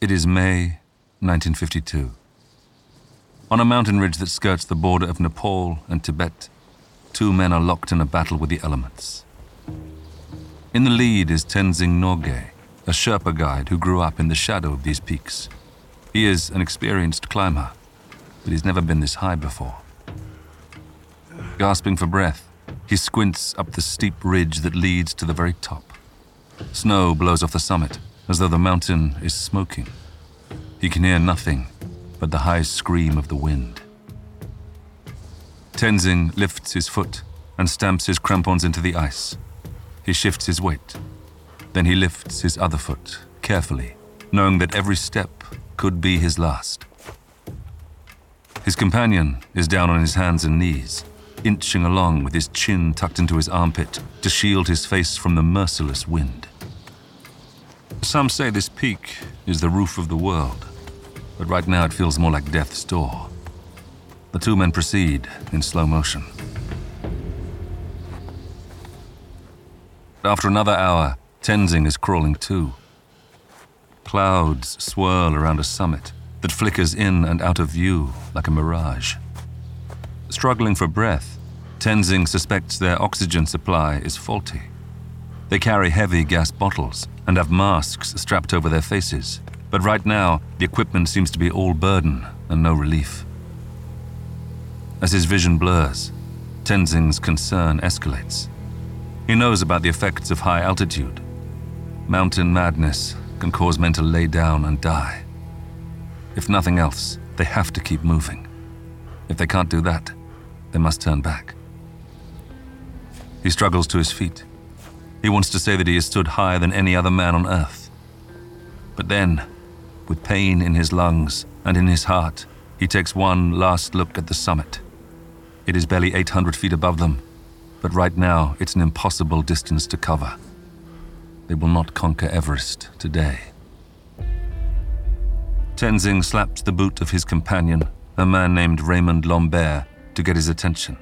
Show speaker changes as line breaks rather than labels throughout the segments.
It is May 1952. On a mountain ridge that skirts the border of Nepal and Tibet, two men are locked in a battle with the elements. In the lead is Tenzing Norgay, a Sherpa guide who grew up in the shadow of these peaks. He is an experienced climber, but he's never been this high before. Gasping for breath, he squints up the steep ridge that leads to the very top. Snow blows off the summit, as though the mountain is smoking. He can hear nothing but the high scream of the wind. Tenzing lifts his foot and stamps his crampons into the ice. He shifts his weight. Then he lifts his other foot, carefully, knowing that every step could be his last. His companion is down on his hands and knees, inching along with his chin tucked into his armpit to shield his face from the merciless wind. Some say this peak is the roof of the world, but right now it feels more like death's door. The two men proceed in slow motion. After another hour, Tenzing is crawling too. Clouds swirl around a summit that flickers in and out of view like a mirage. Struggling for breath, Tenzing suspects their oxygen supply is faulty. They carry heavy gas bottles and have masks strapped over their faces, but right now the equipment seems to be all burden and no relief. As his vision blurs, Tenzing's concern escalates. He knows about the effects of high altitude. Mountain madness can cause men to lay down and die. If nothing else, they have to keep moving. If they can't do that, they must turn back. He struggles to his feet. He wants to say that he has stood higher than any other man on earth. But then, with pain in his lungs and in his heart, he takes one last look at the summit. It is barely 800 feet above them, but right now it's an impossible distance to cover. They will not conquer Everest today. Tenzing slaps the boot of his companion, a man named Raymond Lambert, to get his attention.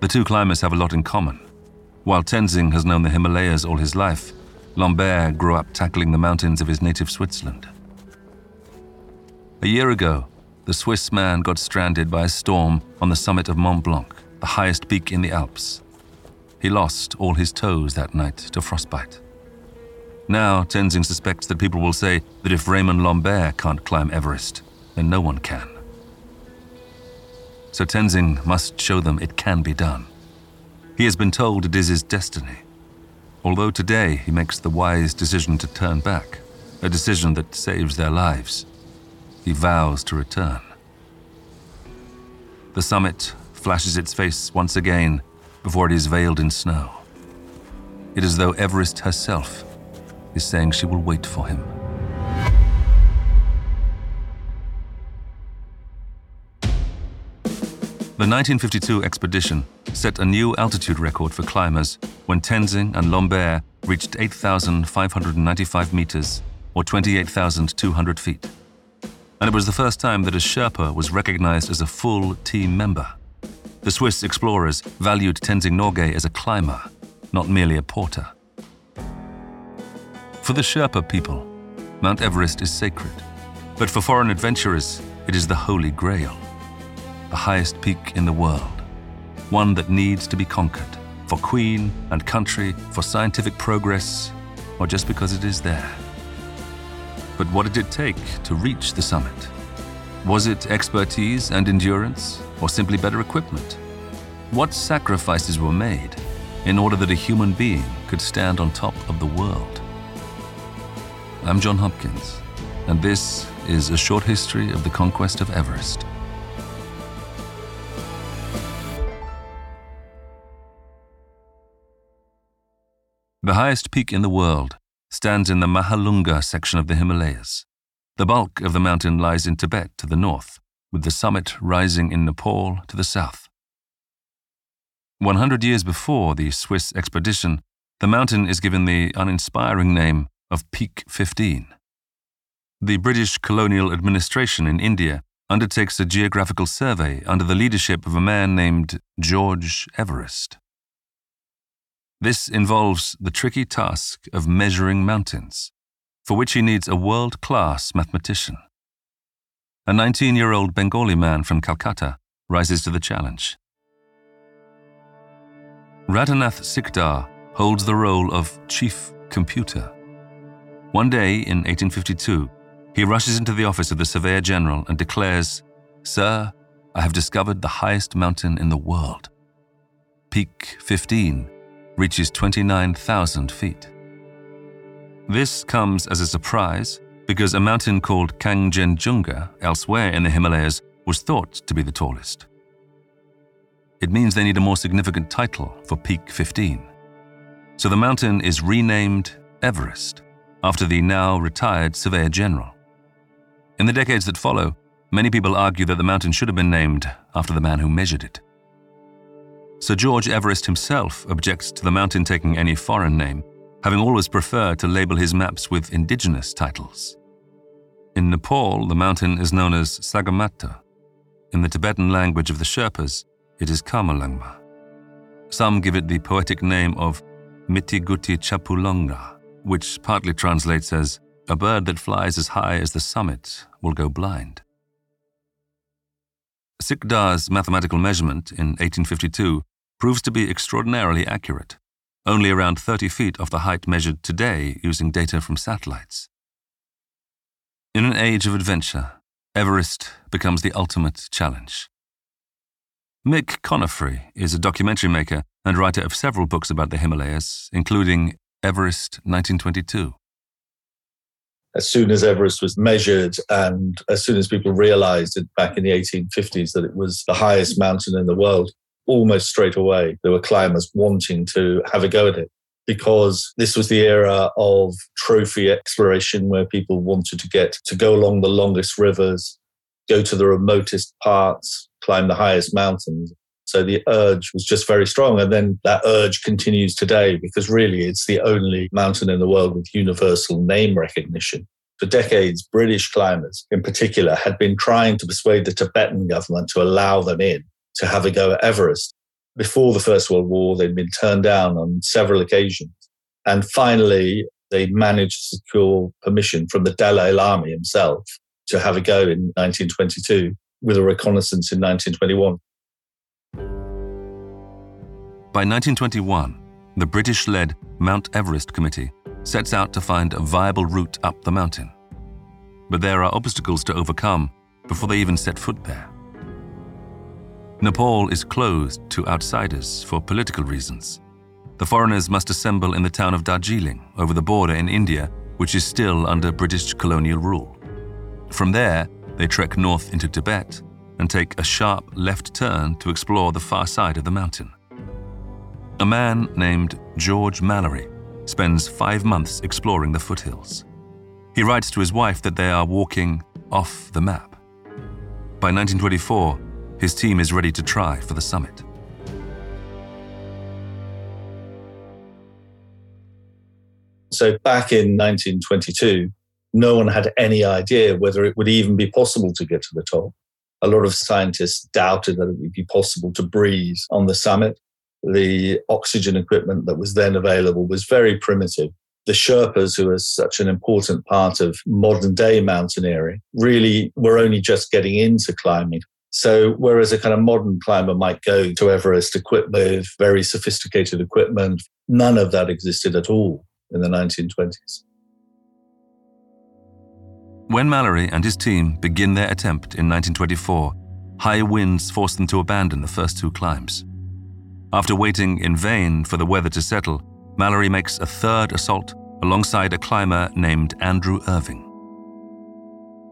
The two climbers have a lot in common. While Tenzing has known the Himalayas all his life, Lambert grew up tackling the mountains of his native Switzerland. A year ago, the Swiss man got stranded by a storm on the summit of Mont Blanc, the highest peak in the Alps. He lost all his toes that night to frostbite. Now, Tenzing suspects that people will say that if Raymond Lambert can't climb Everest, then no one can. So Tenzing must show them it can be done. He has been told it is his destiny. Although today he makes the wise decision to turn back, a decision that saves their lives, he vows to return. The summit flashes its face once again before it is veiled in snow. It is as though Everest herself is saying she will wait for him. The 1952 expedition set a new altitude record for climbers when Tenzing and Lambert reached 8,595 meters, or 28,200 feet. And it was the first time that a Sherpa was recognized as a full team member. The Swiss explorers valued Tenzing Norgay as a climber, not merely a porter. For the Sherpa people, Mount Everest is sacred, but for foreign adventurers, it is the Holy Grail the highest peak in the world, one that needs to be conquered for queen and country, for scientific progress, or just because it is there. But what did it take to reach the summit? Was it expertise and endurance, or simply better equipment? What sacrifices were made in order that a human being could stand on top of the world? I'm John Hopkins, and this is a short history of the conquest of Everest. The highest peak in the world stands in the Mahalangur section of the Himalayas. The bulk of the mountain lies in Tibet to the north, with the summit rising in Nepal to the south. 100 years before the Swiss expedition, the mountain is given the uninspiring name of Peak 15. The British colonial administration in India undertakes a geographical survey under the leadership of a man named George Everest. This involves the tricky task of measuring mountains, for which he needs a world class mathematician. A 19 year old Bengali man from Calcutta rises to the challenge. Radhanath Sikdar holds the role of chief computer. One day in 1852, he rushes into the office of the Surveyor General and declares, Sir, I have discovered the highest mountain in the world. Peak 15 reaches 29,000 feet. This comes as a surprise because a mountain called Kangchenjunga elsewhere in the Himalayas was thought to be the tallest. It means they need a more significant title for Peak 15. So the mountain is renamed Everest after the now retired Surveyor General. In the decades that follow, many people argue that the mountain should have been named after the man who measured it. Sir George Everest himself objects to the mountain taking any foreign name, having always preferred to label his maps with indigenous titles. In Nepal, the mountain is known as Sagarmatha. In the Tibetan language of the Sherpas, it is Chomolungma. Some give it the poetic name of Mitiguti Chapulonga, which partly translates as a bird that flies as high as the summit will go blind. Sikdar's mathematical measurement in 1852 proves to be extraordinarily accurate, only around 30 feet off the height measured today using data from satellites. In an age of adventure, Everest becomes the ultimate challenge. Mick Conefrey is a documentary maker and writer of several books about the Himalayas, including Everest 1922
as soon as Everest was measured and as soon as people realized it back in the 1850s that it was the highest mountain in the world, almost straight away there were climbers wanting to have a go at it because this was the era of trophy exploration where people wanted to get to go along the longest rivers, go to the remotest parts, climb the highest mountains. So the urge was just very strong. And then that urge continues today because really it's the only mountain in the world with universal name recognition. For decades, British climbers in particular had been trying to persuade the Tibetan government to allow them in to have a go at Everest. Before the First World War, they'd been turned down on several occasions. And finally, they managed to secure permission from the Dalai Lama himself to have a go in 1922 with a reconnaissance in 1921.
By 1921, the British led Mount Everest Committee sets out to find a viable route up the mountain. But there are obstacles to overcome before they even set foot there. Nepal is closed to outsiders for political reasons. The foreigners must assemble in the town of Darjeeling over the border in India, which is still under British colonial rule. From there, they trek north into Tibet and take a sharp left turn to explore the far side of the mountain. A man named George Mallory spends five months exploring the foothills. He writes to his wife that they are walking off the map. By 1924, his team is ready to try for the summit.
So, back in 1922, no one had any idea whether it would even be possible to get to the top. A lot of scientists doubted that it would be possible to breathe on the summit the oxygen equipment that was then available was very primitive. The Sherpas, who are such an important part of modern day mountaineering, really were only just getting into climbing. So, whereas a kind of modern climber might go to Everest equipped with very sophisticated equipment, none of that existed at all in the 1920s.
When Mallory and his team begin their attempt in 1924, high winds force them to abandon the first two climbs. After waiting in vain for the weather to settle, Mallory makes a third assault alongside a climber named Andrew Irvine.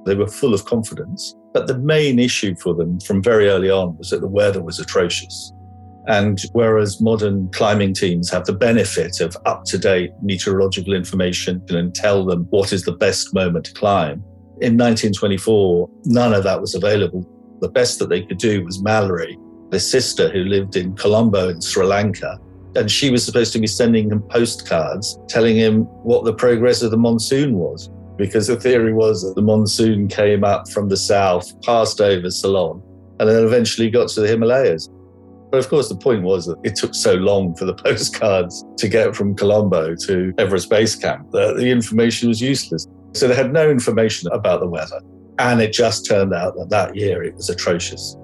They were full of confidence, but the main issue for them from very early on was that the weather was atrocious. And whereas modern climbing teams have the benefit of up to date meteorological information and tell them what is the best moment to climb, in 1924, none of that was available. The best that they could do was Mallory, the sister who lived in Colombo in Sri Lanka. And she was supposed to be sending him postcards telling him what the progress of the monsoon was. Because the theory was that the monsoon came up from the south, passed over Ceylon, and then eventually got to the Himalayas. But of course, the point was that it took so long for the postcards to get from Colombo to Everest Base Camp that the information was useless. So they had no information about the weather. And it just turned out that that year it was atrocious.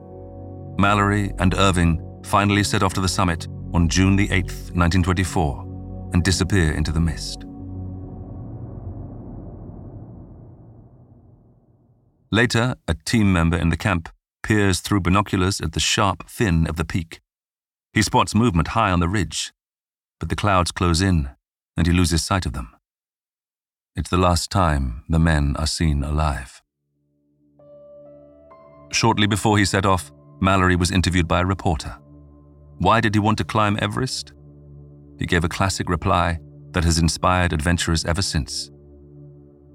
Mallory and Irvine finally set off to the summit on June the 8th, 1924, and disappear into the mist. Later, a team member in the camp peers through binoculars at the sharp fin of the peak. He spots movement high on the ridge, but the clouds close in and he loses sight of them. It's the last time the men are seen alive. Shortly before he set off, Mallory was interviewed by a reporter. Why did he want to climb Everest? He gave a classic reply that has inspired adventurers ever since.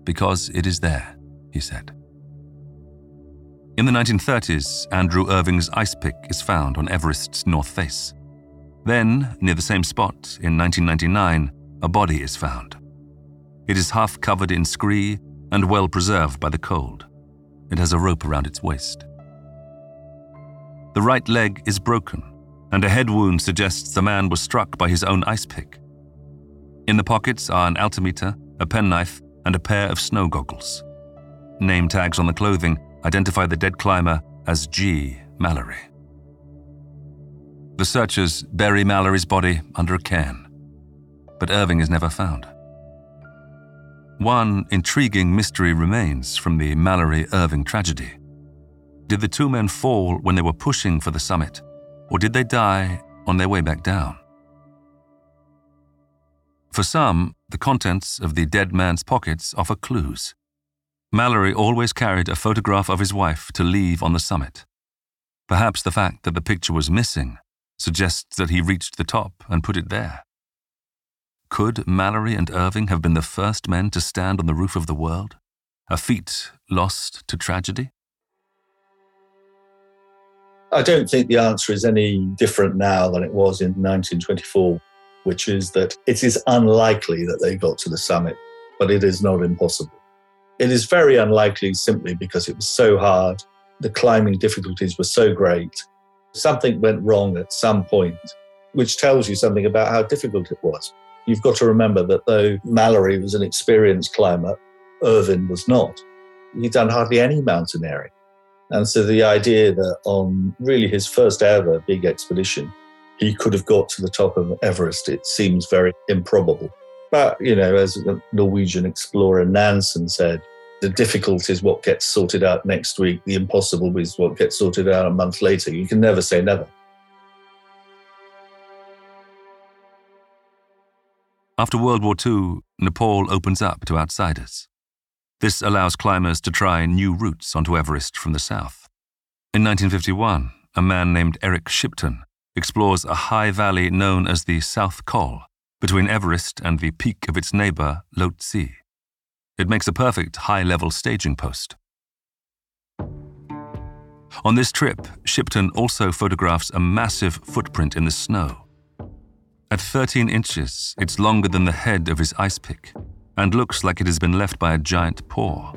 Because it is there, he said. In the 1930s, Andrew Irvine's ice pick is found on Everest's north face. Then, near the same spot, in 1999, a body is found. It is half covered in scree and well preserved by the cold. It has a rope around its waist. The right leg is broken, and a head wound suggests the man was struck by his own ice pick. In the pockets are an altimeter, a penknife, and a pair of snow goggles. Name tags on the clothing identify the dead climber as G. Mallory. The searchers bury Mallory's body under a cairn, but Irvine is never found. One intriguing mystery remains from the Mallory Irvine tragedy. Did the two men fall when they were pushing for the summit, or did they die on their way back down? For some, the contents of the dead man's pockets offer clues. Mallory always carried a photograph of his wife to leave on the summit. Perhaps the fact that the picture was missing suggests that he reached the top and put it there. Could Mallory and Irvine have been the first men to stand on the roof of the world? A feat lost to tragedy?
I don't think the answer is any different now than it was in 1924, which is that it is unlikely that they got to the summit, but it is not impossible. It is very unlikely simply because it was so hard, the climbing difficulties were so great. Something went wrong at some point, which tells you something about how difficult it was. You've got to remember that though Mallory was an experienced climber, Irvine was not. He'd done hardly any mountaineering. And so the idea that on really his first ever big expedition, he could have got to the top of Everest, it seems very improbable. But, you know, as the Norwegian explorer Nansen said, the difficult is what gets sorted out next week. The impossible is what gets sorted out a month later. You can never say never.
After World War II, Nepal opens up to outsiders. This allows climbers to try new routes onto Everest from the south. In 1951, a man named Eric Shipton explores a high valley known as the South Col between Everest and the peak of its neighbor, Lhotse. It makes a perfect high level staging post. On this trip, Shipton also photographs a massive footprint in the snow. At 13 inches, it's longer than the head of his ice pick and looks like it has been left by a giant paw.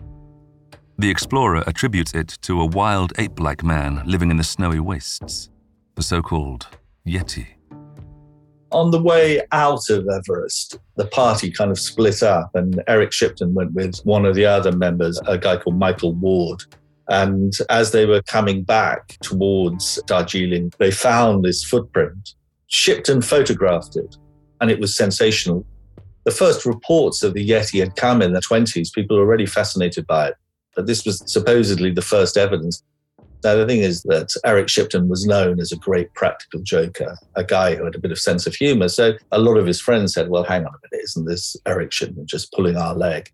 The explorer attributes it to a wild ape like man living in the snowy wastes, the so called Yeti.
On the way out of Everest, the party kind of split up, and Eric Shipton went with one of the other members, a guy called Michael Ward. And as they were coming back towards Darjeeling, they found this footprint. Shipton photographed it, and it was sensational. The first reports of the Yeti had come in the 20s. People were already fascinated by it. But this was supposedly the first evidence. Now, the thing is that Eric Shipton was known as a great practical joker, a guy who had a bit of sense of humor. So a lot of his friends said, well, hang on a minute, isn't this Eric Shipton just pulling our leg?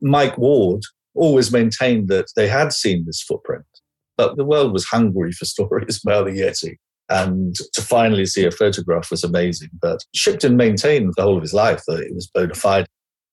Mike Ward always maintained that they had seen this footprint, but the world was hungry for stories about the Yeti. And to finally see a photograph was amazing. But Shipton maintained the whole of his life that it was bona fide.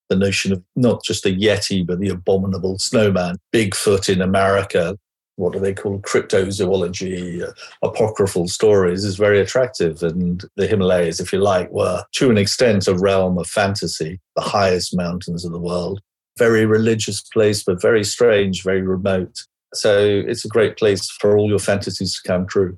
The notion of not just the Yeti, but the abominable snowman, Bigfoot in America, what do they call cryptozoology, uh, apocryphal stories is very attractive. And the Himalayas, if you like, were to an extent a realm of fantasy, the highest mountains of the world. Very religious place, but very strange, very remote. So it's a great place for all your fantasies to come true.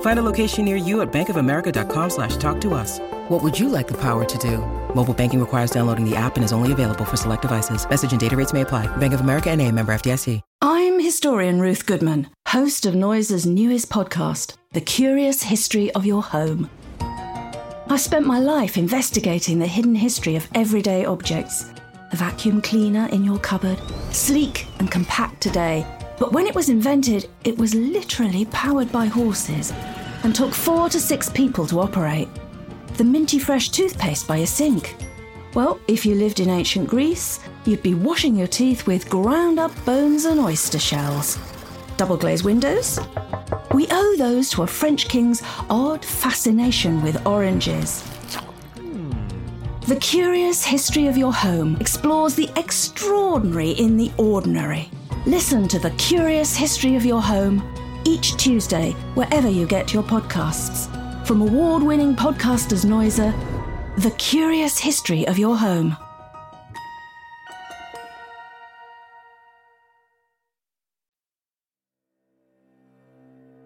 Find a location near you at bankofamerica.com slash talk to us. What would you like the power to do? Mobile banking requires downloading the app and is only available for select devices. Message and data rates may apply. Bank of America and a member FDIC.
I'm historian Ruth Goodman, host of Noiser's newest podcast, The Curious History of Your Home. I've spent my life investigating the hidden history of everyday objects. The vacuum cleaner in your cupboard, sleek and compact today, but when it was invented, it was literally powered by horses and took four to six people to operate. The minty fresh toothpaste by a sink. Well, if you lived in ancient Greece, you'd be washing your teeth with ground up bones and oyster shells. Double glazed windows? We owe those to a French king's odd fascination with oranges. The Curious History of Your Home explores the extraordinary in the ordinary. Listen to The Curious History of Your Home each Tuesday, wherever you get your podcasts. From award winning podcasters Noiser, The Curious History of Your Home.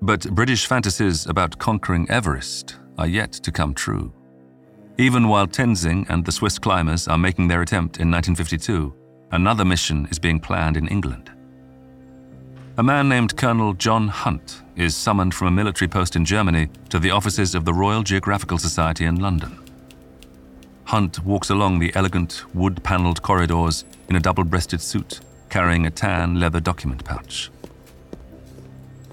But British fantasies about conquering Everest are yet to come true. Even while Tenzing and the Swiss climbers are making their attempt in 1952, another mission is being planned in England. A man named Colonel John Hunt is summoned from a military post in Germany to the offices of the Royal Geographical Society in London. Hunt walks along the elegant wood panelled corridors in a double breasted suit, carrying a tan leather document pouch.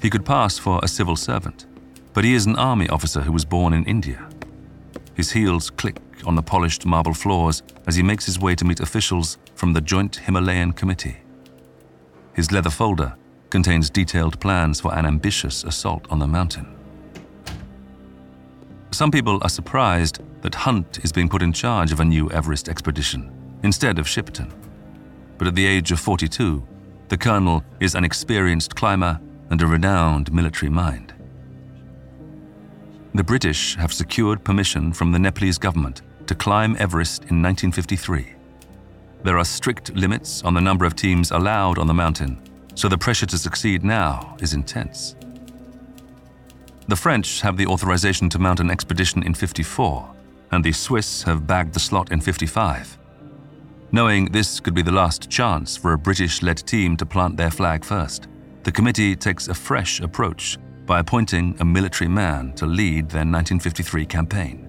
He could pass for a civil servant, but he is an army officer who was born in India. His heels click on the polished marble floors as he makes his way to meet officials from the Joint Himalayan Committee. His leather folder contains detailed plans for an ambitious assault on the mountain. Some people are surprised that Hunt is being put in charge of a new Everest expedition instead of Shipton. But at the age of 42, the colonel is an experienced climber and a renowned military mind. The British have secured permission from the Nepalese government to climb Everest in 1953. There are strict limits on the number of teams allowed on the mountain, so the pressure to succeed now is intense. The French have the authorization to mount an expedition in 54, and the Swiss have bagged the slot in 55. Knowing this could be the last chance for a British led team to plant their flag first, the committee takes a fresh approach by appointing a military man to lead their 1953 campaign.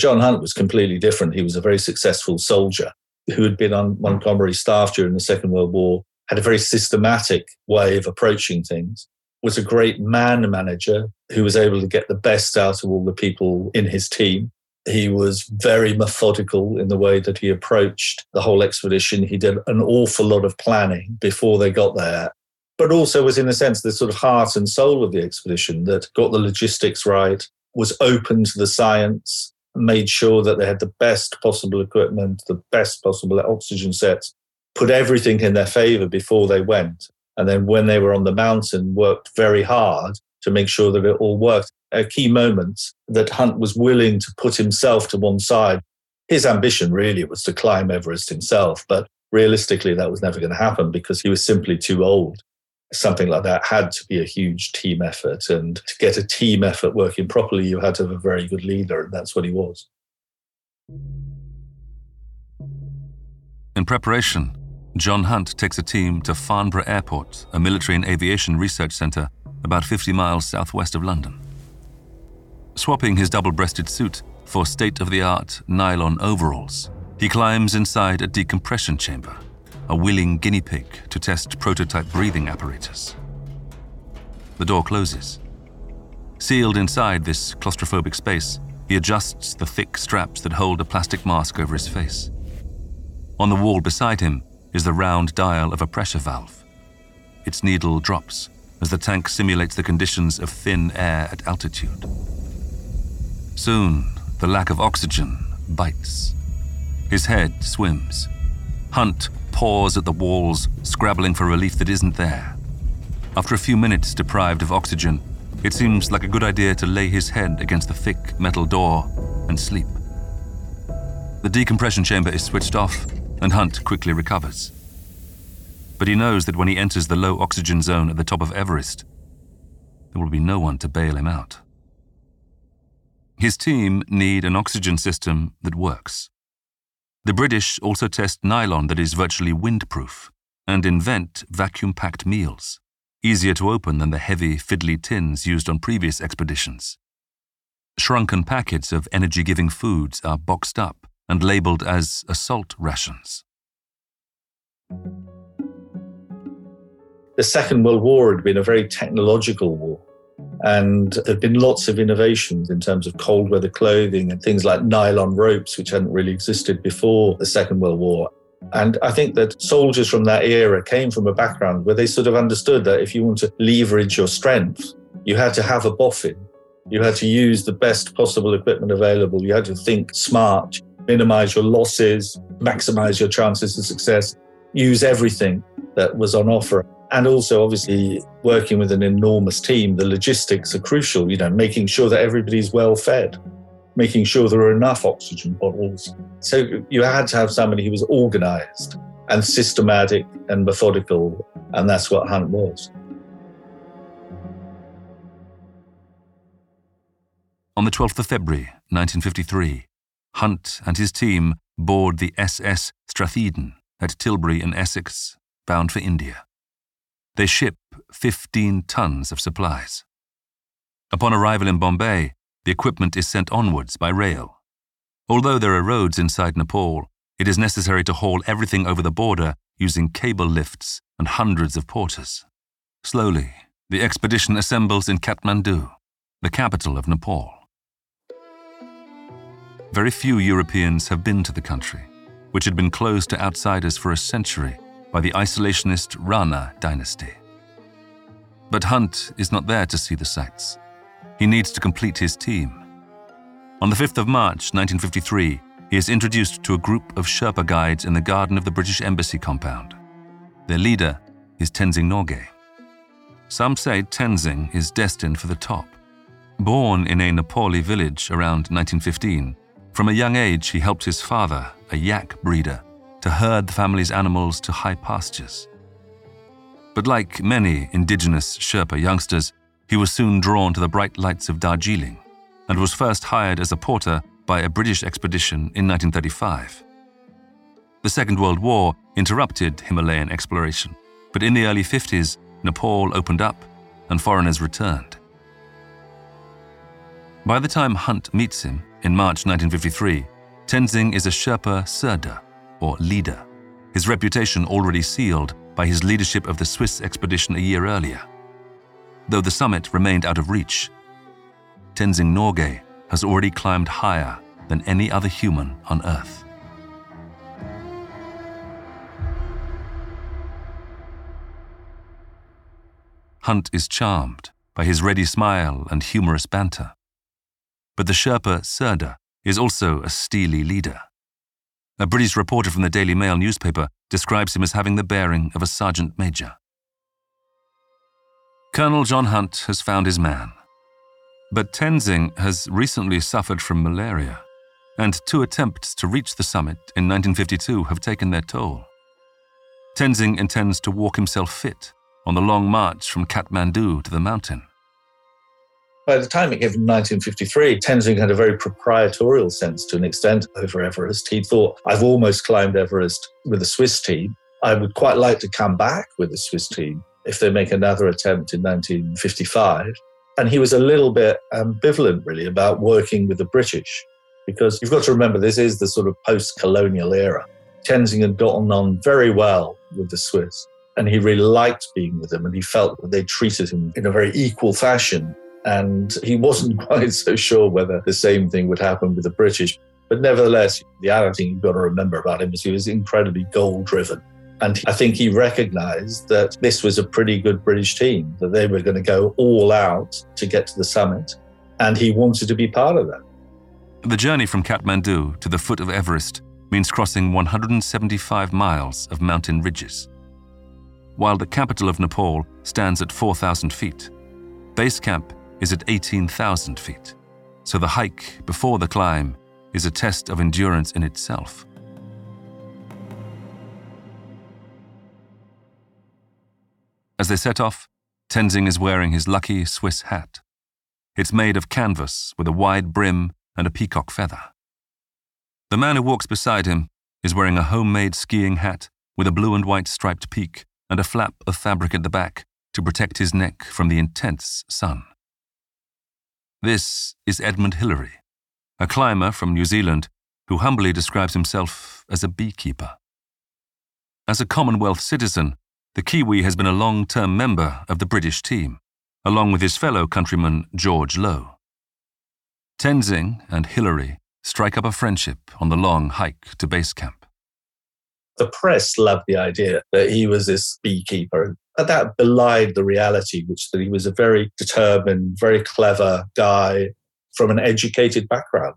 John Hunt was completely different. He was a very successful soldier who had been on Montgomery's staff during the Second World War, had a very systematic way of approaching things, was a great man manager who was able to get the best out of all the people in his team. He was very methodical in the way that he approached the whole expedition. He did an awful lot of planning before they got there, but also was, in a sense, the sort of heart and soul of the expedition that got the logistics right, was open to the science, made sure that they had the best possible equipment, the best possible oxygen sets, put everything in their favor before they went. And then when they were on the mountain, worked very hard to make sure that it all worked. A key moment that Hunt was willing to put himself to one side. His ambition really was to climb Everest himself, but realistically, that was never going to happen because he was simply too old. Something like that had to be a huge team effort. And to get a team effort working properly, you had to have a very good leader, and that's what he was.
In preparation, John Hunt takes a team to Farnborough Airport, a military and aviation research centre about 50 miles southwest of London. Swapping his double breasted suit for state of the art nylon overalls, he climbs inside a decompression chamber a willing guinea pig to test prototype breathing apparatus. The door closes. Sealed inside this claustrophobic space, he adjusts the thick straps that hold a plastic mask over his face. On the wall beside him is the round dial of a pressure valve. Its needle drops as the tank simulates the conditions of thin air at altitude. Soon, the lack of oxygen bites. His head swims. Hunt paws at the walls, scrabbling for relief that isn't there. After a few minutes deprived of oxygen, it seems like a good idea to lay his head against the thick metal door and sleep. The decompression chamber is switched off, and Hunt quickly recovers. But he knows that when he enters the low oxygen zone at the top of Everest, there will be no one to bail him out. His team need an oxygen system that works. The British also test nylon that is virtually windproof and invent vacuum packed meals, easier to open than the heavy, fiddly tins used on previous expeditions. Shrunken packets of energy giving foods are boxed up and labeled as assault rations.
The Second World War had been a very technological war. And there have been lots of innovations in terms of cold weather clothing and things like nylon ropes, which hadn't really existed before the Second World War. And I think that soldiers from that era came from a background where they sort of understood that if you want to leverage your strength, you had to have a boffin. You had to use the best possible equipment available. You had to think smart, minimize your losses, maximize your chances of success, use everything that was on offer. And also, obviously, working with an enormous team, the logistics are crucial, you know, making sure that everybody's well fed, making sure there are enough oxygen bottles. So you had to have somebody who was organized and systematic and methodical. And that's what Hunt was.
On the 12th of February, 1953, Hunt and his team board the SS Stratheden at Tilbury in Essex, bound for India. They ship 15 tons of supplies. Upon arrival in Bombay, the equipment is sent onwards by rail. Although there are roads inside Nepal, it is necessary to haul everything over the border using cable lifts and hundreds of porters. Slowly, the expedition assembles in Kathmandu, the capital of Nepal. Very few Europeans have been to the country, which had been closed to outsiders for a century by the isolationist Rana dynasty. But Hunt is not there to see the sights. He needs to complete his team. On the 5th of March 1953, he is introduced to a group of Sherpa guides in the garden of the British Embassy compound. Their leader is Tenzing Norgay. Some say Tenzing is destined for the top. Born in a Nepali village around 1915, from a young age he helped his father, a yak breeder, to herd the family's animals to high pastures. But like many indigenous Sherpa youngsters, he was soon drawn to the bright lights of Darjeeling and was first hired as a porter by a British expedition in 1935. The Second World War interrupted Himalayan exploration, but in the early 50s, Nepal opened up and foreigners returned. By the time Hunt meets him in March 1953, Tenzing is a Sherpa Sirdar, or leader, his reputation already sealed by his leadership of the Swiss expedition a year earlier. Though the summit remained out of reach, Tenzing Norgay has already climbed higher than any other human on Earth. Hunt is charmed by his ready smile and humorous banter. But the Sherpa Sirdar is also a steely leader. A British reporter from the Daily Mail newspaper describes him as having the bearing of a sergeant major. Colonel John Hunt has found his man. But Tenzing has recently suffered from malaria, and two attempts to reach the summit in 1952 have taken their toll. Tenzing intends to walk himself fit on the long march from Kathmandu to the mountain.
By the time it came from 1953, Tenzing had a very proprietorial sense to an extent over Everest. He thought, I've almost climbed Everest with a Swiss team. I would quite like to come back with a Swiss team if they make another attempt in 1955. And he was a little bit ambivalent, really, about working with the British, because you've got to remember this is the sort of post colonial era. Tenzing had gotten on very well with the Swiss. And he really liked being with them, and he felt that they treated him in a very equal fashion. And he wasn't quite so sure whether the same thing would happen with the British. But nevertheless, the other thing you've got to remember about him is he was incredibly goal driven. And I think he recognized that this was a pretty good British team, that they were going to go all out to get to the summit. And he wanted to be part of that.
The journey from Kathmandu to the foot of Everest means crossing 175 miles of mountain ridges. While the capital of Nepal stands at 4,000 feet, base camp is at 18,000 feet, so the hike before the climb is a test of endurance in itself. As they set off, Tenzing is wearing his lucky Swiss hat. It's made of canvas with a wide brim and a peacock feather. The man who walks beside him is wearing a homemade skiing hat with a blue and white striped peak and a flap of fabric at the back to protect his neck from the intense sun. This is Edmund Hillary, a climber from New Zealand who humbly describes himself as a beekeeper. As a Commonwealth citizen, the Kiwi has been a long term member of the British team, along with his fellow countryman George Lowe. Tenzing and Hillary strike up a friendship on the long hike to base camp.
The press loved the idea that he was this beekeeper, and that belied the reality, which that he was a very determined, very clever guy from an educated background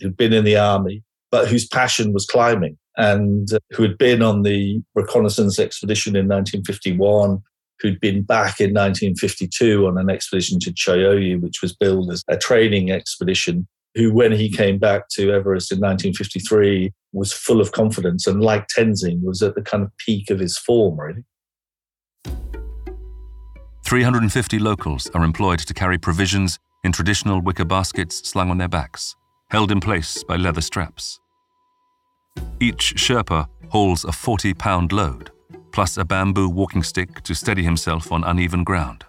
who'd been in the army, but whose passion was climbing and uh, who had been on the reconnaissance expedition in 1951, who'd been back in 1952 on an expedition to Cho Oyu, which was billed as a training expedition, who, when he came back to Everest in 1953, was full of confidence and, like Tenzing, was at the kind of peak of his form, really.
350 locals are employed to carry provisions in traditional wicker baskets slung on their backs, held in place by leather straps. Each Sherpa hauls a 40 pound load, plus a bamboo walking stick to steady himself on uneven ground.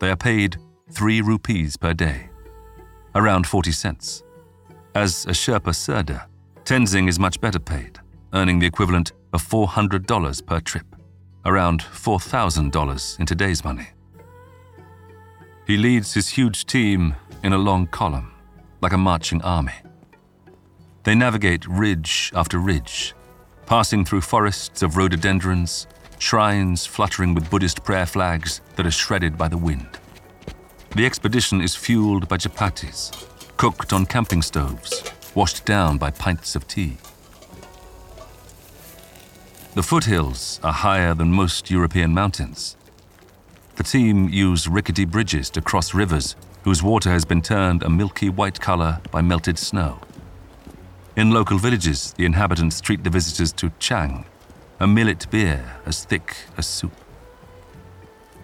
They are paid 3 rupees per day, around 40 cents. As a Sherpa Sirdar, Tenzing is much better paid, earning the equivalent of $400 per trip, around $4,000 in today's money. He leads his huge team in a long column, like a marching army. They navigate ridge after ridge, passing through forests of rhododendrons, shrines fluttering with Buddhist prayer flags that are shredded by the wind. The expedition is fueled by chapatis, cooked on camping stoves, washed down by pints of tea. The foothills are higher than most European mountains. The team use rickety bridges to cross rivers whose water has been turned a milky white color by melted snow. In local villages, the inhabitants treat the visitors to chang, a millet beer as thick as soup.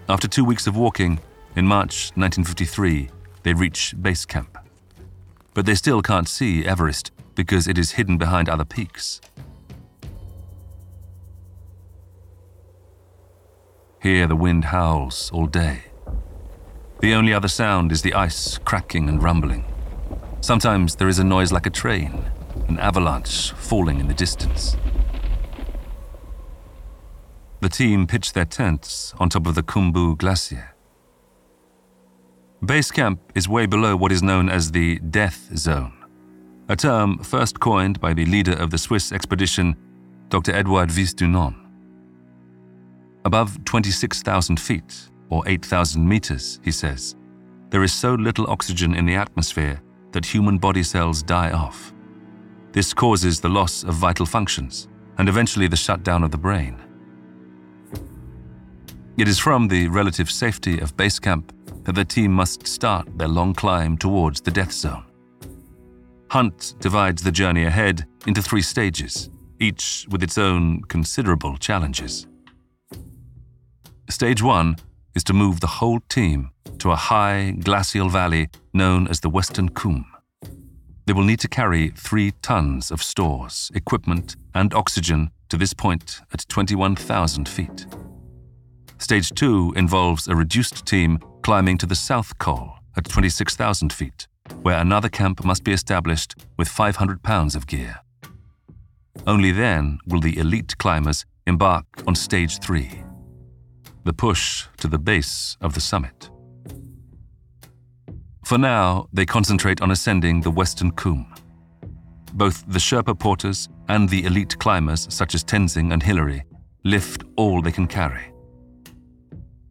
After two weeks of walking, in March 1953, they reach base camp. But they still can't see Everest because it is hidden behind other peaks. Here the wind howls all day. The only other sound is the ice cracking and rumbling. Sometimes there is a noise like a train, an avalanche falling in the distance. The team pitch their tents on top of the Khumbu Glacier. Base camp is way below what is known as the death zone, a term first coined by the leader of the Swiss expedition, Dr. Edouard Wyss-Dunant. Above 26,000 feet, or 8,000 meters, he says, there is so little oxygen in the atmosphere that human body cells die off. This causes the loss of vital functions and eventually the shutdown of the brain. It is from the relative safety of base camp that the team must start their long climb towards the death zone. Hunt divides the journey ahead into three stages, each with its own considerable challenges. Stage one is to move the whole team to a high glacial valley known as the Western Cwm. They will need to carry three tons of stores, equipment, and oxygen to this point at 21,000 feet. Stage two involves a reduced team climbing to the South Col at 26,000 feet, where another camp must be established with 500 pounds of gear. Only then will the elite climbers embark on stage three the push to the base of the summit. For now, they concentrate on ascending the Western Cwm. Both the Sherpa porters and the elite climbers, such as Tenzing and Hillary, lift all they can carry.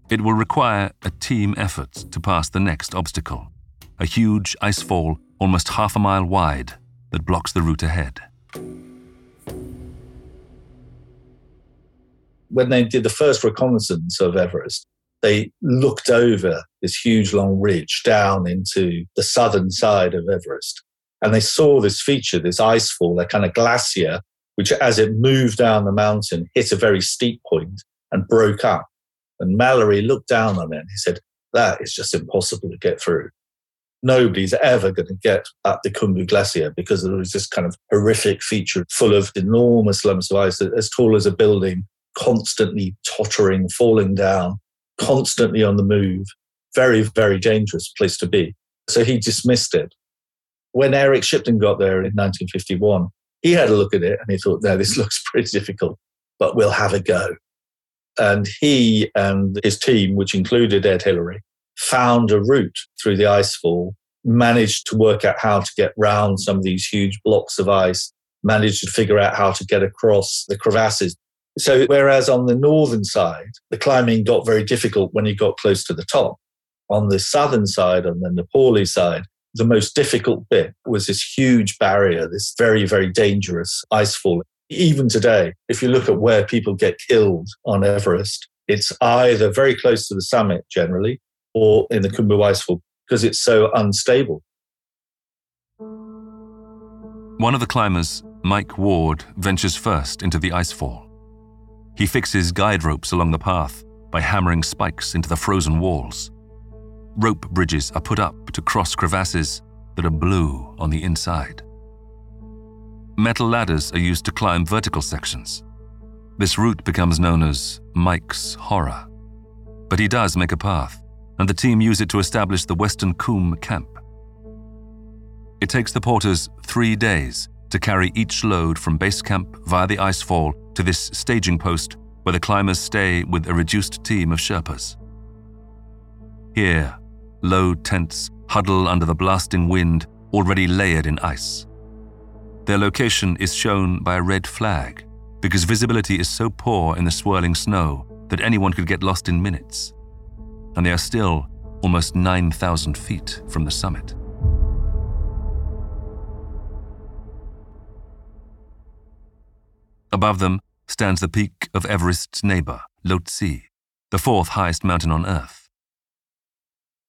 It will require a team effort to pass the next obstacle a huge ice fall almost half a mile wide that blocks the route ahead.
When they did the first reconnaissance of Everest, they looked over this huge long ridge down into the southern side of Everest. And they saw this feature, this ice fall, a kind of glacier, which as it moved down the mountain, hit a very steep point and broke up. And Mallory looked down on it and he said, That is just impossible to get through. Nobody's ever going to get up the Khumbu Glacier because there was this kind of horrific feature full of enormous lumps of ice as tall as a building, constantly tottering, falling down, constantly on the move. Very, very dangerous place to be. So he dismissed it. When Eric Shipton got there in 1951, he had a look at it and he thought, no, this looks pretty difficult, but we'll have a go. And he and his team, which included Ed Hillary, found a route through the icefall, managed to work out how to get round some of these huge blocks of ice, managed to figure out how to get across the crevasses. So, whereas on the northern side, the climbing got very difficult when you got close to the top, on the southern side, on the Nepali side, the most difficult bit was this huge barrier, this very, very dangerous icefall. Even today, if you look at where people get killed on Everest, it's either very close to the summit generally or in the Khumbu icefall because it's so unstable.
One of the climbers, Mike Ward, ventures first into the icefall. He fixes guide ropes along the path by hammering spikes into the frozen walls. Rope bridges are put up to cross crevasses that are blue on the inside. Metal ladders are used to climb vertical sections. This route becomes known as Mike's Horror. But he does make a path, and the team use it to establish the Western Cwm camp. It takes the porters three days to carry each load from base camp via the icefall to this staging post where the climbers stay with a reduced team of Sherpas. Here, low tents huddle under the blasting wind already layered in ice. Their location is shown by a red flag because visibility is so poor in the swirling snow that anyone could get lost in minutes. And they are still almost 9,000 feet from the summit. Above them stands the peak of Everest's neighbor, Lhotse, the fourth highest mountain on Earth.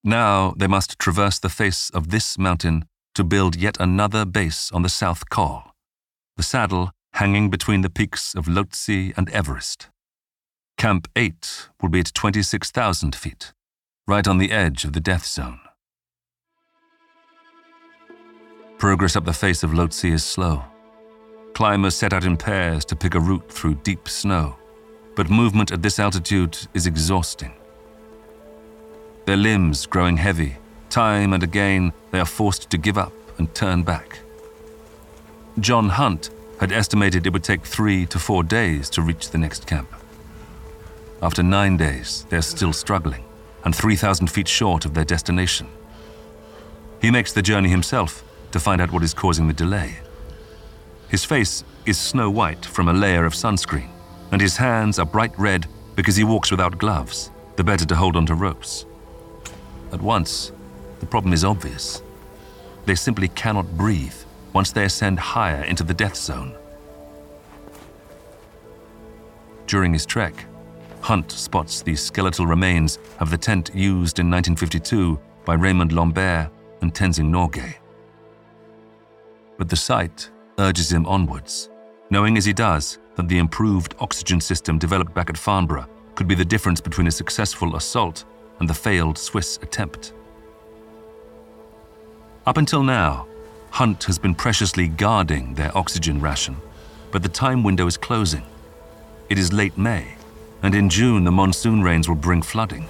Now they must traverse the face of this mountain to build yet another base on the South Col, the saddle hanging between the peaks of Lhotse and Everest. Camp 8 will be at 26,000 feet, right on the edge of the death zone. Progress up the face of Lhotse is slow. Climbers set out in pairs to pick a route through deep snow, but movement at this altitude is exhausting. Their limbs growing heavy, time and again they are forced to give up and turn back. John Hunt had estimated it would take three to four days to reach the next camp. After nine days, they're still struggling and 3,000 feet short of their destination. He makes the journey himself to find out what is causing the delay. His face is snow white from a layer of sunscreen, and his hands are bright red because he walks without gloves, the better to hold onto ropes. At once, the problem is obvious. They simply cannot breathe once they ascend higher into the death zone. During his trek, Hunt spots the skeletal remains of the tent used in 1952 by Raymond Lambert and Tenzing Norgay. But the sight urges him onwards, knowing as he does that the improved oxygen system developed back at Farnborough could be the difference between a successful assault and the failed Swiss attempt. Up until now, Hunt has been preciously guarding their oxygen ration, but the time window is closing. It is late May, and in June the monsoon rains will bring flooding.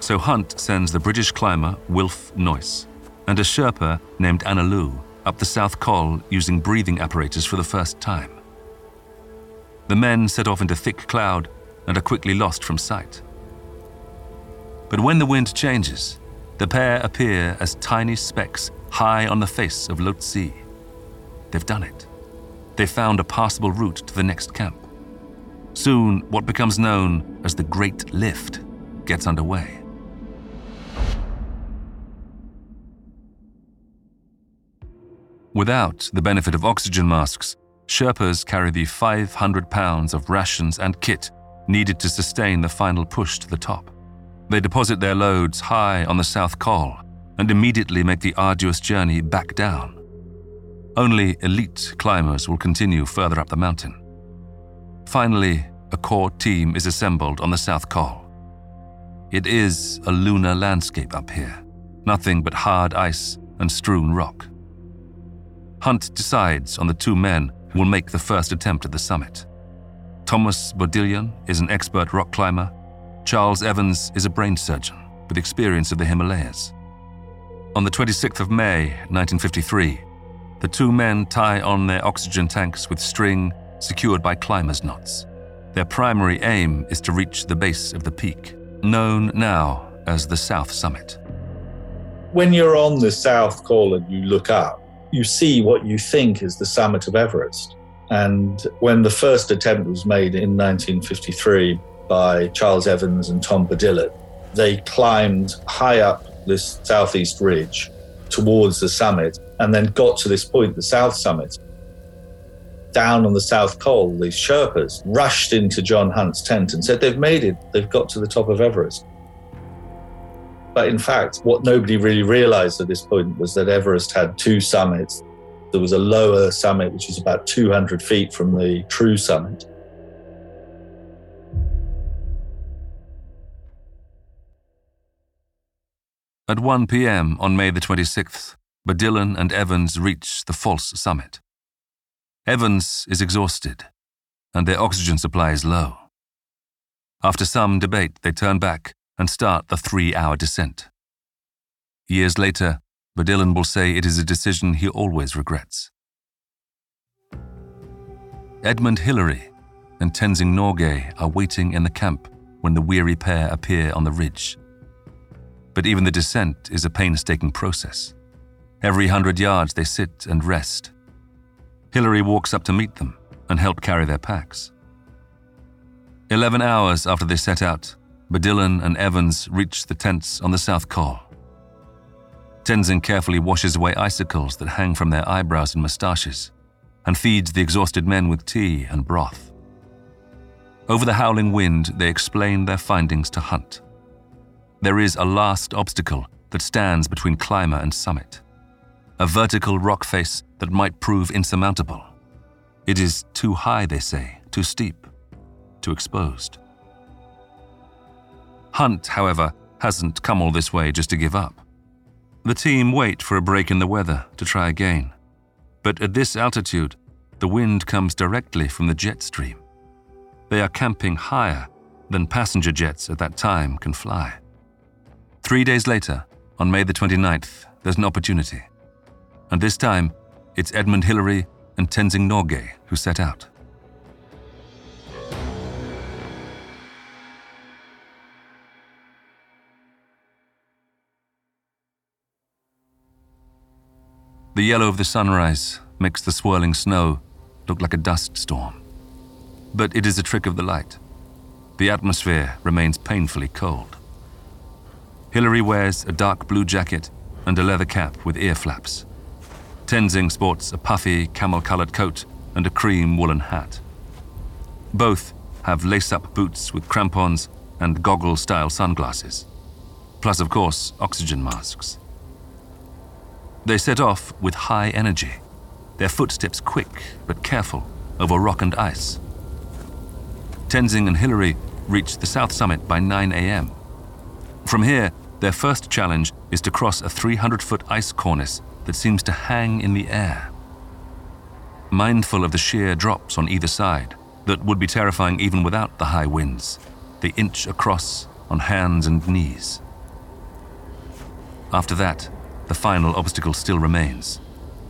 So Hunt sends the British climber Wilf Noyce and a Sherpa named Anna up the South Col using breathing apparatus for the first time. The men set off into thick cloud and are quickly lost from sight. But when the wind changes, the pair appear as tiny specks high on the face of Lhotse. They've done it. They've found a passable route to the next camp. Soon, what becomes known as the Great Lift gets underway. Without the benefit of oxygen masks, Sherpas carry the 500 pounds of rations and kit needed to sustain the final push to the top. They deposit their loads high on the South Col and immediately make the arduous journey back down. Only elite climbers will continue further up the mountain. Finally, a core team is assembled on the South Col. It is a lunar landscape up here, nothing but hard ice and strewn rock. Hunt decides on the two men who will make the first attempt at the summit. Thomas Bourdillon is an expert rock climber. Charles Evans is a brain surgeon with experience of the Himalayas. On the 26th of May, 1953, the two men tie on their oxygen tanks with string secured by climbers' knots. Their primary aim is to reach the base of the peak, known now as the South Summit.
When you're on the South Col and you look up, you see what you think is the summit of Everest. And when the first attempt was made in 1953 by Charles Evans and Tom Bourdillon, they climbed high up this southeast ridge towards the summit and then got to this point, the south summit. Down on the South Col, these Sherpas rushed into John Hunt's tent and said, They've made it, they've got to the top of Everest. But in fact, what nobody really realized at this point was that Everest had two summits. There was a lower summit, which was about 200 feet from the true summit.
At 1 p.m. on May the 26th, Bourdillon and Evans reach the false summit. Evans is exhausted, and their oxygen supply is low. After some debate, they turn back and start the three hour descent. Years later, Bourdillon will say it is a decision he always regrets. Edmund Hillary and Tenzing Norgay are waiting in the camp when the weary pair appear on the ridge. But even the descent is a painstaking process. Every hundred yards they sit and rest. Hillary walks up to meet them and help carry their packs. Eleven hours after they set out, Bourdillon and Evans reach the tents on the South Col. Tenzing carefully washes away icicles that hang from their eyebrows and moustaches and feeds the exhausted men with tea and broth. Over the howling wind, they explain their findings to Hunt. There is a last obstacle that stands between climber and summit a vertical rock face that might prove insurmountable. It is too high, they say, too steep, too exposed. Hunt, however, hasn't come all this way just to give up. The team wait for a break in the weather to try again. But at this altitude, the wind comes directly from the jet stream. They are camping higher than passenger jets at that time can fly. Three days later, on May the 29th, there's an opportunity. And this time, it's Edmund Hillary and Tenzing Norgay who set out. The yellow of the sunrise makes the swirling snow look like a dust storm. But it is a trick of the light. The atmosphere remains painfully cold. Hillary wears a dark blue jacket and a leather cap with ear flaps. Tenzing sports a puffy, camel colored coat and a cream woolen hat. Both have lace up boots with crampons and goggle style sunglasses, plus, of course, oxygen masks. They set off with high energy, their footsteps quick but careful over rock and ice. Tenzing and Hillary reach the south summit by 9 a.m. From here, their first challenge is to cross a 300 foot ice cornice that seems to hang in the air. Mindful of the sheer drops on either side that would be terrifying even without the high winds, they inch across on hands and knees. After that, the final obstacle still remains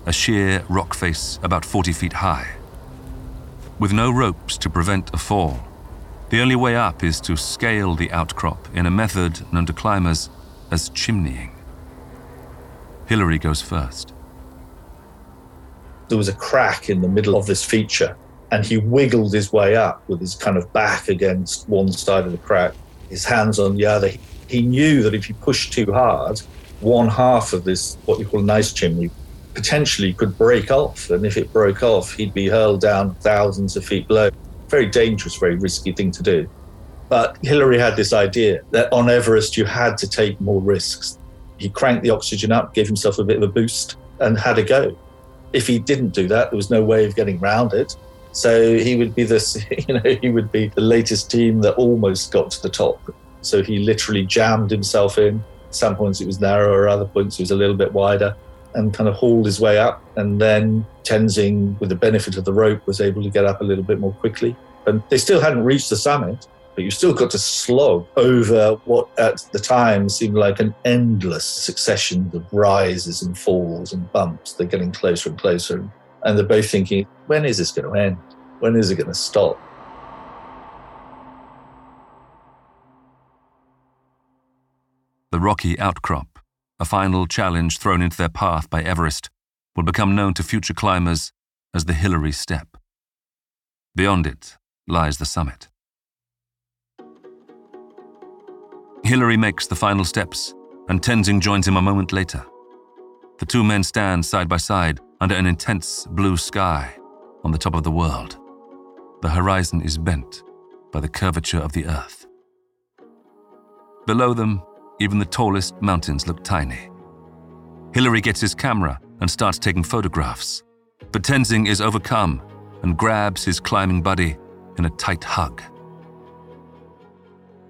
a sheer rock face about 40 feet high. With no ropes to prevent a fall, the only way up is to scale the outcrop in a method known to climbers as chimneying. Hillary goes first.
There was a crack in the middle of this feature, and he wiggled his way up with his kind of back against one side of the crack, his hands on the other. He knew that if he pushed too hard, one half of this, what you call an ice chimney, potentially could break off. And if it broke off, he'd be hurled down thousands of feet below. Very dangerous, very risky thing to do. But Hillary had this idea that on Everest you had to take more risks. He cranked the oxygen up, gave himself a bit of a boost, and had a go. If he didn't do that, there was no way of getting round it. So he would be this, you know, he would be the latest team that almost got to the top. So he literally jammed himself in. Some points it was narrower, other points it was a little bit wider, and kind of hauled his way up. And then Tenzing, with the benefit of the rope, was able to get up a little bit more quickly. And they still hadn't reached the summit, but you still got to slog over what at the time seemed like an endless succession of rises and falls and bumps. They're getting closer and closer. And they're both thinking, when is this going to end? When is it going to stop?
The rocky outcrop, a final challenge thrown into their path by Everest, will become known to future climbers as the Hillary Step. Beyond it lies the summit. Hillary makes the final steps, and Tenzing joins him a moment later. The two men stand side by side under an intense blue sky on the top of the world. The horizon is bent by the curvature of the earth. Below them, even the tallest mountains look tiny. Hillary gets his camera and starts taking photographs, but Tenzing is overcome and grabs his climbing buddy in a tight hug.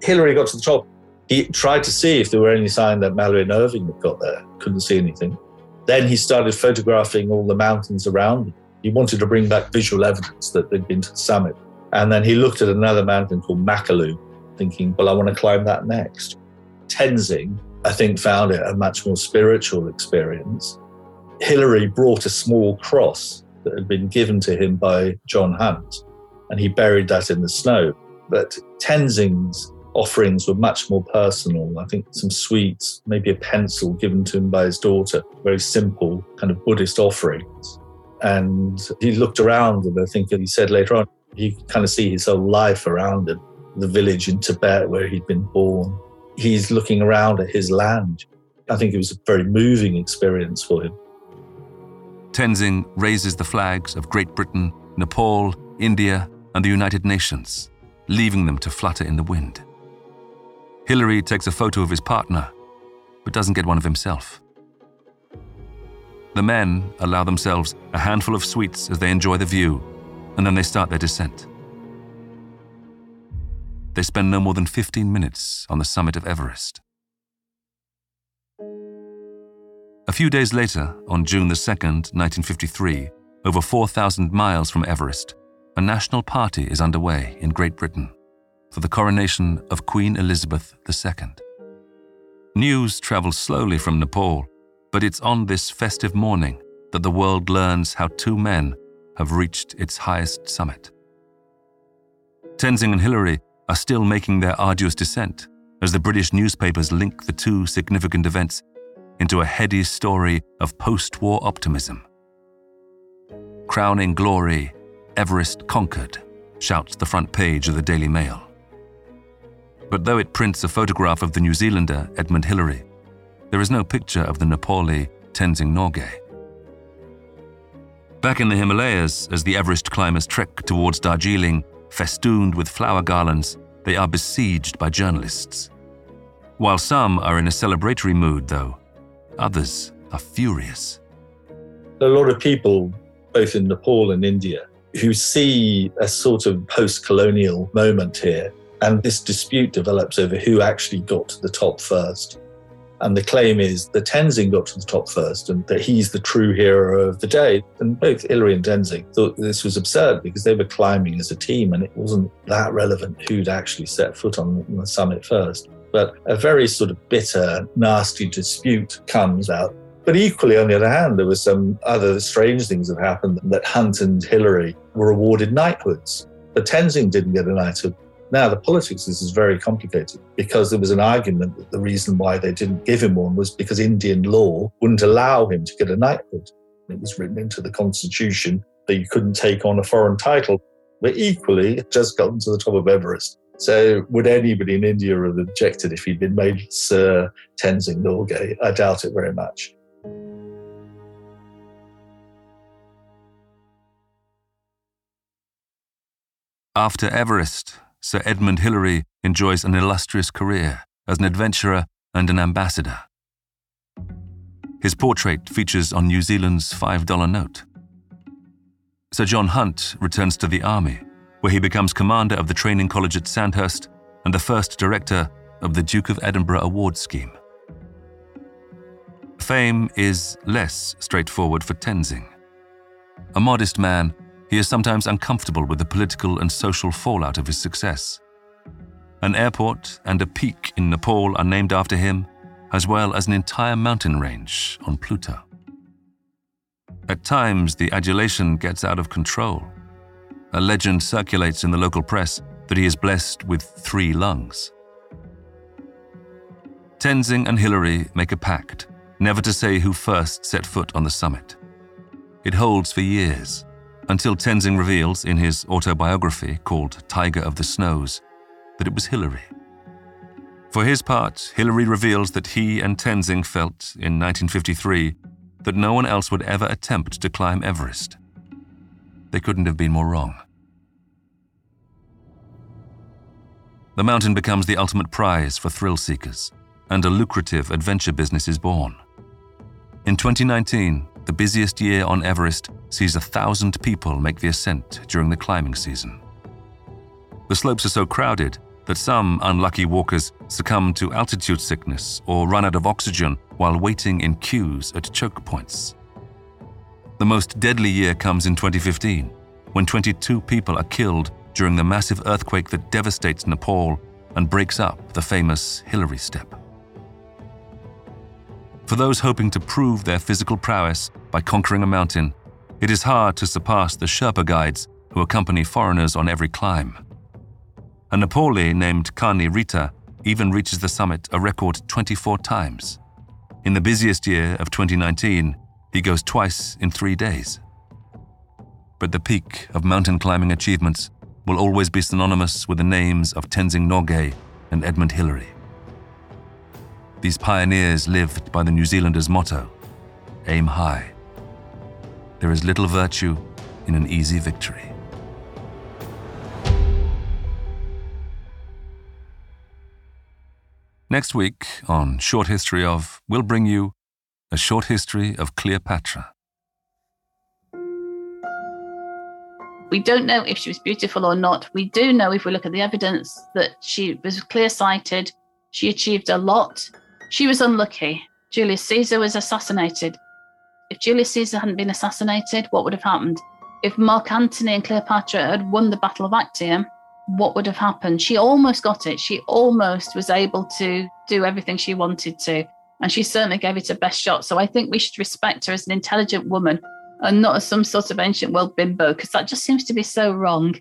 Hillary got to the top he tried to see if there were any sign that Mallory and Irvine had got there. Couldn't see anything. Then he started photographing all the mountains around. He wanted to bring back visual evidence that they'd been to the summit. And then he looked at another mountain called Makalu, thinking, well, I want to climb that next. Tenzing, I think, found it a much more spiritual experience. Hillary brought a small cross that had been given to him by John Hunt, and he buried that in the snow. But Tenzing's offerings were much more personal. I think some sweets, maybe a pencil given to him by his daughter, very simple kind of Buddhist offerings. And he looked around, and I think he said later on, he could kind of see his whole life around him, the village in Tibet where he'd been born. He's looking around at his land. I think it was a very moving experience for him.
Tenzing raises the flags of Great Britain, Nepal, India, and the United Nations, leaving them to flutter in the wind. Hillary takes a photo of his partner, but doesn't get one of himself. The men allow themselves a handful of sweets as they enjoy the view, and then they start their descent. They spend no more than 15 minutes on the summit of Everest. A few days later, on June the 2nd, 1953, over 4,000 miles from Everest, a national party is underway in Great Britain for the coronation of Queen Elizabeth II. News travels slowly from Nepal, but it's on this festive morning that the world learns how two men have reached its highest summit. Tenzing and Hillary are still making their arduous descent as the British newspapers link the two significant events into a heady story of post war optimism. Crowning glory, Everest conquered, shouts the front page of the Daily Mail but though it prints a photograph of the New Zealander Edmund Hillary, there is no picture of the Nepali Tenzing Norgay. Back in the Himalayas, as the Everest climbers trek towards Darjeeling, festooned with flower garlands, they are besieged by journalists. While some are in a celebratory mood, though, others are furious.
A lot of people, both in Nepal and India, who see a sort of post colonial moment here and this dispute develops over who actually got to the top first. And the claim is that Tenzing got to the top first and that he's the true hero of the day. And both Hillary and Tenzing thought this was absurd because they were climbing as a team and it wasn't that relevant who'd actually set foot on the summit first. But a very sort of bitter, nasty dispute comes out But equally, on the other hand, there were some other strange things that happened that Hunt and Hillary were awarded knighthoods. But Tenzing didn't get a knighthood. Now, the politics this is very complicated because there was an argument that the reason why they didn't give him one was because Indian law wouldn't allow him to get a knighthood. It was written into the constitution that you couldn't take on a foreign title. But equally, just gotten to the top of Everest. So, would anybody in India have objected if he'd been made Sir Tenzing Norgay? I doubt it very much.
After Everest, Sir Edmund Hillary enjoys an illustrious career as an adventurer and an ambassador. His portrait features on New Zealand's $5 note. Sir John Hunt returns to the army, where he becomes commander of the training college at Sandhurst and the first director of the Duke of Edinburgh Award Scheme. Fame is less straightforward for Tenzing. A modest man, he is sometimes uncomfortable with the political and social fallout of his success. An airport and a peak in Nepal are named after him, as well as an entire mountain range on Pluto. At times, the adulation gets out of control. A legend circulates in the local press that he is blessed with three lungs. Tenzing and Hillary make a pact never to say who first set foot on the summit. It holds for years, until Tenzing reveals in his autobiography called Tiger of the Snows that it was Hillary. For his part, Hillary reveals that he and Tenzing felt in 1953 that no one else would ever attempt to climb Everest. They couldn't have been more wrong. The mountain becomes the ultimate prize for thrill seekers, and a lucrative adventure business is born. In 2019, the busiest year on Everest sees a thousand people make the ascent during the climbing season. The slopes are so crowded that some unlucky walkers succumb to altitude sickness or run out of oxygen while waiting in queues at choke points. The most deadly year comes in 2015, when 22 people are killed during the massive earthquake that devastates Nepal and breaks up the famous Hillary Step. For those hoping to prove their physical prowess by conquering a mountain, it is hard to surpass the Sherpa guides who accompany foreigners on every climb. A Nepali named Kami Rita even reaches the summit a record 24 times. In the busiest year of 2019, he goes twice in three days. But the peak of mountain climbing achievements will always be synonymous with the names of Tenzing Norgay and Edmund Hillary. These pioneers lived by the New Zealanders' motto aim high. There is little virtue in an easy victory. Next week on Short History of, we'll bring you a short history of Cleopatra.
We don't know if she was beautiful or not. We do know, if we look at the evidence, that she was clear sighted. She achieved a lot. She was unlucky. Julius Caesar was assassinated. If Julius Caesar hadn't been assassinated, what would have happened? If Mark Antony and Cleopatra had won the Battle of Actium, what would have happened? She almost got it. She almost was able to do everything she wanted to. And she certainly gave it her best shot. So I think we should respect her as an intelligent woman and not as some sort of ancient world bimbo, because that just seems to be so wrong.